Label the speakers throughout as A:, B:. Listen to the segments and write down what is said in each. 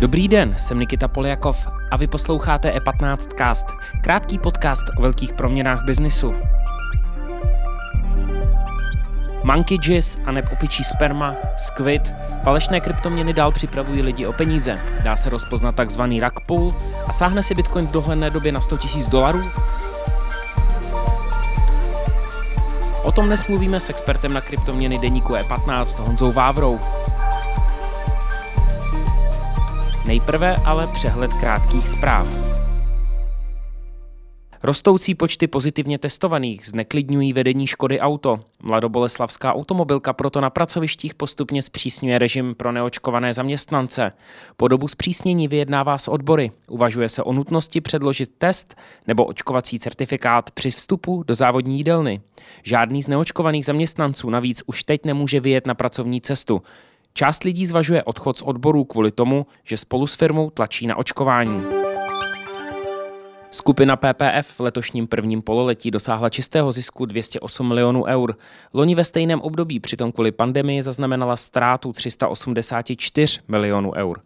A: Dobrý den, jsem Nikita Poljakov a vy posloucháte E15 Cast, krátký podcast o velkých proměnách biznisu. Monkey Jizz a neb opičí sperma, Squid, falešné kryptoměny dál připravují lidi o peníze. Dá se rozpoznat takzvaný rug pull a sáhne si Bitcoin v dohledné době na 100 000 dolarů? O tom dnes mluvíme s expertem na kryptoměny deníku E15 Honzou Vávrou. Nejprve ale přehled krátkých zpráv. Rostoucí počty pozitivně testovaných zneklidňují vedení Škody Auto. Mladoboleslavská automobilka proto na pracovištích postupně zpřísňuje režim pro neočkované zaměstnance. Po dobu zpřísnění vyjednává s odbory. Uvažuje se o nutnosti předložit test nebo očkovací certifikát při vstupu do závodní jídelny. Žádný z neočkovaných zaměstnanců navíc už teď nemůže vyjet na pracovní cestu. Část lidí zvažuje odchod z odborů kvůli tomu, že spolu s firmou tlačí na očkování. Skupina PPF v letošním prvním pololetí dosáhla čistého zisku 208 milionů eur. Loni ve stejném období přitom kvůli pandemii zaznamenala ztrátu 384 milionů eur.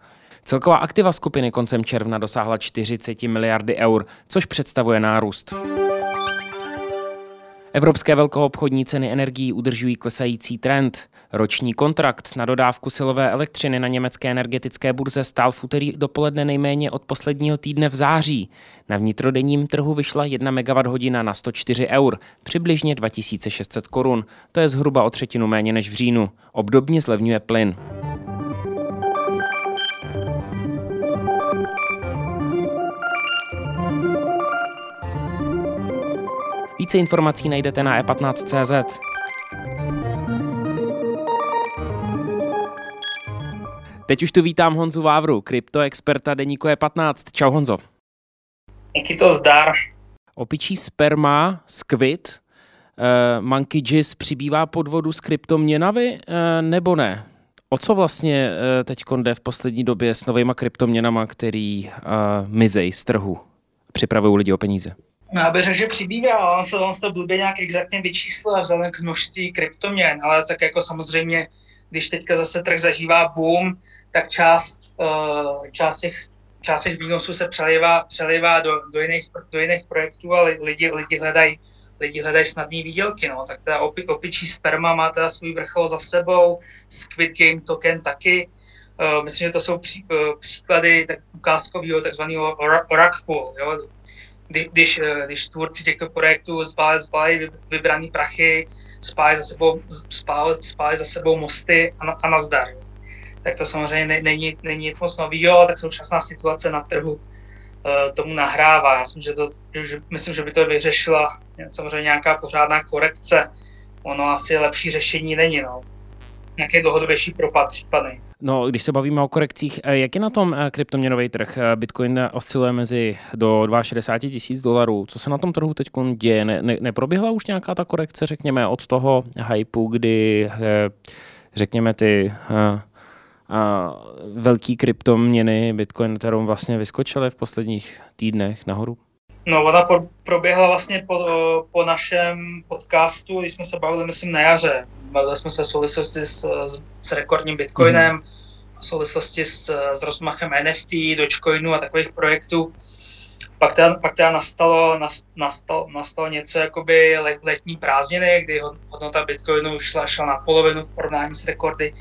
A: Celková aktiva skupiny koncem června dosáhla 40 miliardy eur, což představuje nárůst. Evropské velkoobchodní ceny energií udržují klesající trend. Roční kontrakt na dodávku silové elektřiny na německé energetické burze stál v úterý dopoledne nejméně od posledního týdne v září. Na vnitrodenním trhu vyšla 1 MWh na 104 eur, přibližně 2600 korun. To je zhruba o třetinu méně než v říjnu. Obdobně zlevňuje plyn. Více informací najdete na e15.cz. Teď už tu vítám Honzu Vávru, kryptoexperta deníku E15. Čau Honzo.
B: Díky to zdar.
A: Opičí sperma, squid, uh, monkey jizz přibývá podvodu s kryptoměnami, uh, nebo ne? O co vlastně uh, teď jde v poslední době s novýma kryptoměnama, který uh, mizej z trhu, připravují lidi o peníze?
B: No, já bych řekl, že přibývá, on se, on se to blbě nějak exaktně vyčíslil vzhledem k množství kryptoměn, ale tak jako samozřejmě, když teďka zase trh zažívá boom, tak část, uh, část, těch, část těch výnosů se přelivá, přelivá do, do, jiných, do jiných projektů a lidi, lidi hledají lidi hledají snadné výdělky, no. Tak ta opi, opičí sperma má teda svůj vrchol za sebou, Squid Game token taky. Uh, myslím, že to jsou pří, uh, příklady tak ukázkového takzvaného pull, jo. Kdy, když, když tvůrci těchto projektů zbáli, zbáli vybraný prachy, spáli za sebou, spáli, spáli za sebou mosty a, na, a nazdar. Tak to samozřejmě není, není nic moc nového, tak současná situace na trhu uh, tomu nahrává. Já myslím, že, to, že, myslím, že by to vyřešila samozřejmě nějaká pořádná korekce. Ono asi lepší řešení není. No. Nějaký dlouhodobější propad případný.
A: No, když se bavíme o korekcích, eh, jak je na tom eh, kryptoměnový trh? Bitcoin osciluje mezi do 62 tisíc dolarů. Co se na tom trhu teď děje? Ne, ne, neproběhla už nějaká ta korekce, řekněme, od toho hypeu, kdy, řekněme, ty a velký kryptoměny, Bitcoin, Ethereum vlastně vyskočily v posledních týdnech nahoru?
B: No, ona po, proběhla vlastně po, po našem podcastu, když jsme se bavili, myslím, na jaře. Bavili jsme se v souvislosti s, s, s rekordním Bitcoinem, mm-hmm. v souvislosti s, s rozmachem NFT, Dogecoinu a takových projektů. Pak teda, pak teda nastalo, nastalo, nastalo něco jakoby letní prázdniny, kdy hodnota Bitcoinu šla, šla na polovinu v porovnání s rekordy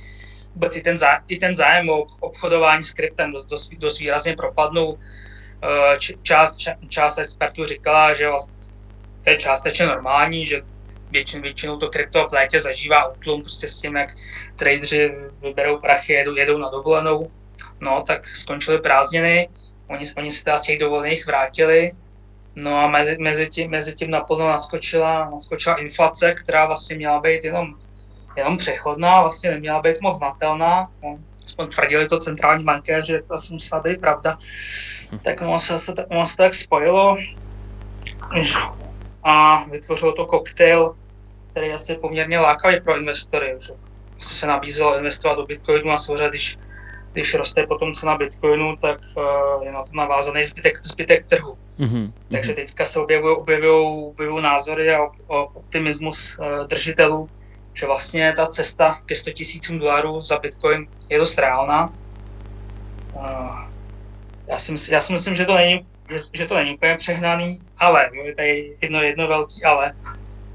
B: vůbec i ten, zá, i ten zájem o obchodování s kryptem dost, dost, dost výrazně propadnul. Eh, část, část expertů říkala, že vlastně to je částečně normální, že většin, většinou to krypto v létě zažívá útlum prostě s tím, jak tradeři vyberou prachy, jedou, jedou na dovolenou. No, tak skončily prázdniny, oni, oni se teda z těch dovolených vrátili, no a mezi, mezi, tím, mezi tím naplno naskočila, naskočila inflace, která vlastně měla být jenom jenom přechodná, vlastně neměla být moc znatelná. No, aspoň tvrdili to centrální bankéři, že to asi musela být pravda. Tak ono se, se, ono se tak spojilo a vytvořilo to koktejl, který je asi poměrně lákavý pro investory. Že asi se nabízelo investovat do Bitcoinu a samozřejmě, když když roste potom cena Bitcoinu, tak je na to navázaný zbytek, zbytek trhu. Mm-hmm. Takže teďka se objevují, objevují, objevují názory a optimismus držitelů, že vlastně ta cesta ke 100 000 dolarů za Bitcoin je dost reálná. Já si, myslím, já si myslím, že to není, že, že to není úplně přehnaný, ale je tady jedno, jedno velký ale.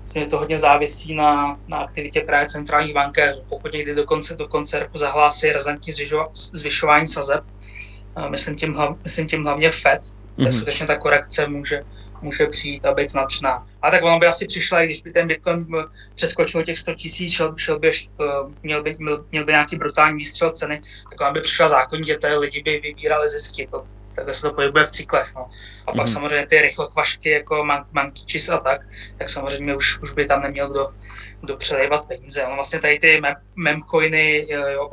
B: Myslím, že to hodně závisí na, na aktivitě právě centrálních bankéřů. Pokud někdy do konce, do konce roku zahlásí razantní zvyšování sazeb, myslím tím, myslím tím hlavně FED, mm-hmm. kde skutečně ta korekce může, může přijít a být značná. A tak ono by asi přišla, když by ten Bitcoin přeskočil těch 100 tisíc, šel, šel by, eh, měl, by, měl, by nějaký brutální výstřel ceny, tak on by přišla zákonitě, že lidi by vybírali zisky. To, takhle se to pohybuje v cyklech. No. A pak mm-hmm. samozřejmě ty rychlokvašky jako cheese a tak, tak samozřejmě už, už by tam neměl kdo, kdo přelejvat peníze. No vlastně tady ty mem, memcoiny, jo,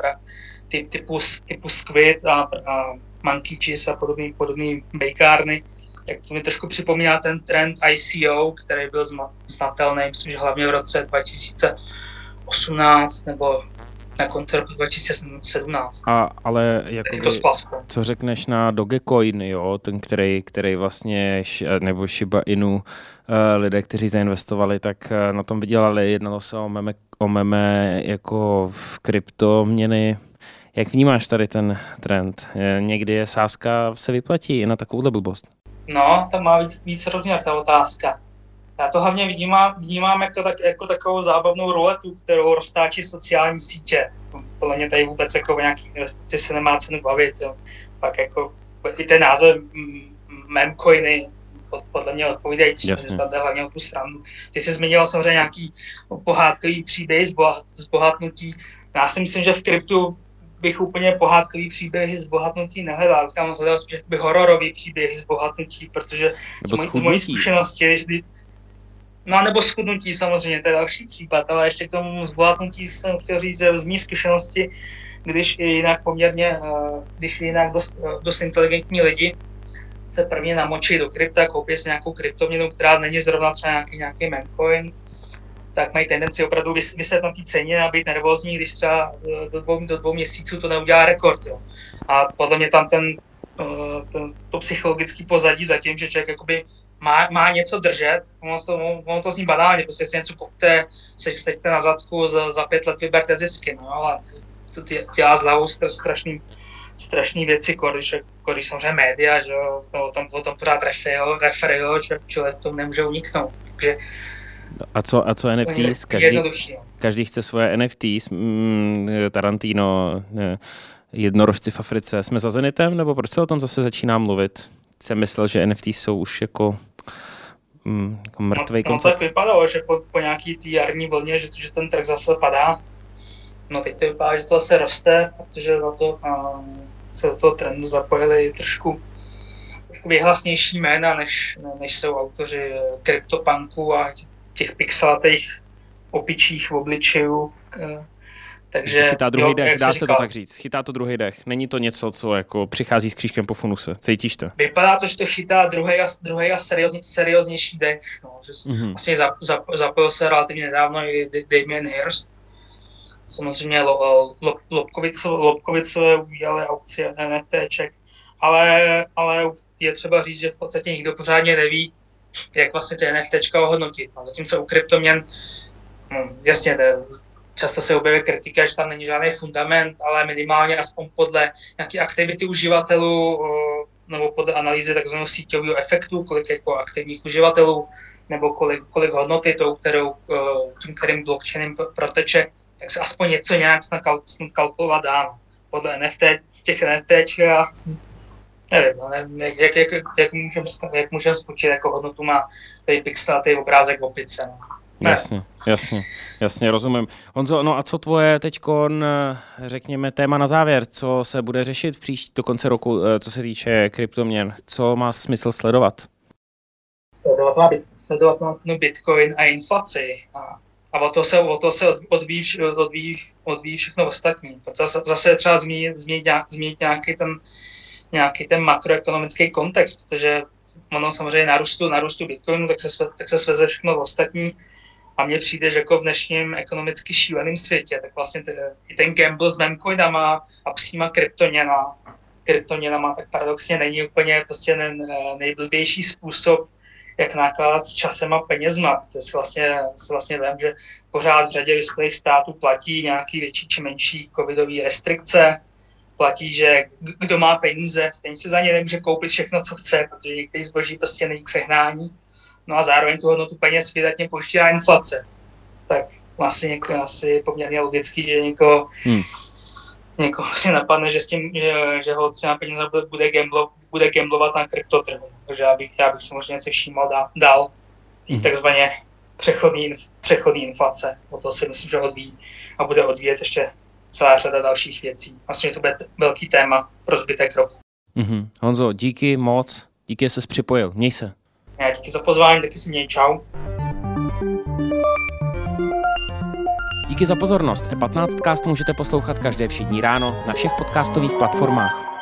B: ty, typu, typu Squid a, a monkey cheese a podobný, podobný bejkárny, tak to mi trošku připomíná ten trend ICO, který byl znatelný, myslím, že hlavně v roce 2018 nebo na konci roku 2017.
A: A, ale jako to co řekneš na Dogecoin, jo, ten, který, který vlastně, nebo Shiba Inu, uh, lidé, kteří zainvestovali, tak uh, na tom vydělali, jednalo se o meme, o meme jako v kryptoměny. Jak vnímáš tady ten trend? Někdy je sázka se vyplatí na takovouhle blbost?
B: No, tam má víc, víc rozměr ta otázka. Já to hlavně vnímám, vnímám jako, tak, jako takovou zábavnou ruletu, kterou roztáčí sociální sítě. Podle mě tady vůbec jako o nějaký investici se nemá cenu bavit. Jo. Pak jako i ten název memcoiny podle mě odpovídající, že tam jde hlavně o tu stranu. Ty jsi zmiňoval samozřejmě nějaký pohádkový příběh z bohatnutí. Já si myslím, že v kryptu bych úplně pohádkový příběhy z bohatnutí nehledal. Tam hledal spíš jakoby hororový příběhy z bohatnutí, protože nebo z, mojí zkušenosti, když by, No nebo schudnutí samozřejmě, to je další případ, ale ještě k tomu zbohatnutí jsem chtěl říct, že z mý zkušenosti, když i jinak poměrně, eh, když i jinak dost, eh, dost inteligentní lidi se prvně namočí do krypta, koupí si nějakou kryptoměnu, která není zrovna třeba nějaký, nějaký memcoin, tak mají tendenci opravdu vyset na té ceně a být nervózní, když třeba eh, do dvou, do dvou měsíců to neudělá rekord. Jo. A podle mě tam ten, eh, ten to psychologické pozadí zatím, že člověk jakoby má, má něco držet, ono to, ono to zní banálně, prostě si něco kupte, se seďte na zadku, za, za pět let vyberte zisky, no ale to dělá z hlavou strašný, strašný věci, když, když samozřejmě média, že o tom, o tom pořád referují, že člověk to nemůže uniknout. Takže
A: a co, a co NFTs? Každý, každý chce svoje NFTs. Mm, Tarantino, jednorožci v Africe. Jsme za Zenitem, nebo proč se o tom zase začíná mluvit? Jsem myslel, že NFT jsou už jako, mm, jako mrtvý no, koncept.
B: No tak vypadalo, že po, po nějaký té jarní vlně, že, že ten trh zase padá. No teď to vypadá, že to zase roste, protože na to a, se do toho trendu zapojili trošku trošku vyhlasnější jména, než, než jsou autoři CryptoPunku a těch pixelatých opičích v obličejů. Takže,
A: chytá druhý jo, dech, dá se říkal, to tak říct. Chytá to druhý dech. Není to něco, co jako přichází s křížkem po funuse. Cítíš to?
B: Vypadá to, že to chytá druhý a, druhý a seriózní, serióznější dech. No, že mm-hmm. vlastně zap, zap, zapojil se relativně nedávno i Damien Hirst. Samozřejmě lo, lo, Lobkovicové, Lobkovicové udělali aukci NFTček, ale, ale je třeba říct, že v podstatě nikdo pořádně neví, jak vlastně ty NFT ohodnotit. A zatímco u kryptoměn, no, jasně, často se objeví kritika, že tam není žádný fundament, ale minimálně aspoň podle nějaké aktivity uživatelů nebo podle analýzy takzvaného síťového efektu, kolik jako aktivních uživatelů, nebo kolik, kolik hodnoty tou, kterou, tím, kterým blockchainem proteče, tak se aspoň něco nějak snad kalkulovat dá. Podle NFT, v těch NFTčkách nevím, no, nevím jak, jak, jak, jak můžeme jak můžem spočítat, jako hodnotu má tady pixel a tady obrázek v opice. No.
A: Ne. Jasně, jasně, jasně, rozumím. Honzo, no a co tvoje teď, řekněme, téma na závěr, co se bude řešit v příští do konce roku, eh, co se týče kryptoměn, co má smysl sledovat?
B: Sledovat má, sledovat má no, Bitcoin a inflaci a, a o to se, o to se odvíjí, odvíjí, odvíjí všechno ostatní. Zase, zase třeba zmínit, zmínit, zmínit nějaký ten nějaký ten makroekonomický kontext, protože ono samozřejmě narůstu, narůstu Bitcoinu, tak se, tak se sveze všechno ostatní A mně přijde, že jako v dnešním ekonomicky šíleném světě, tak vlastně ten, i ten gamble s memcoinama a psíma kryptoněna, kryptoněnama, tak paradoxně není úplně prostě ten nejblbější způsob, jak nakládat s časem a penězma. To si vlastně, si vlastně vím, že pořád v řadě vyspělých států platí nějaký větší či menší covidové restrikce, platí, že kdo má peníze, stejně si za ně nemůže koupit všechno, co chce, protože některý zboží prostě není k sehnání. No a zároveň tu hodnotu peněz vydatně poštírá inflace. Tak vlastně asi poměrně logický, že někoho, hmm. někoho si napadne, že s tím, že, že ho třeba peníze bude, gamblo, bude gamblovat na kryptotrhu. Takže já bych, já bych si možná si všímal dál, dál hmm. takzvaně přechodní, přechodní inflace. O to si myslím, že odvíjí a bude odvíjet ještě celá řada dalších věcí. Vlastně to bude velký téma pro zbytek roku.
A: Mm-hmm. Honzo, díky moc, díky, že jsi připojil. Měj se.
B: Já díky za pozvání, taky si měj, čau.
A: Díky za pozornost. E15cast můžete poslouchat každé všední ráno na všech podcastových platformách.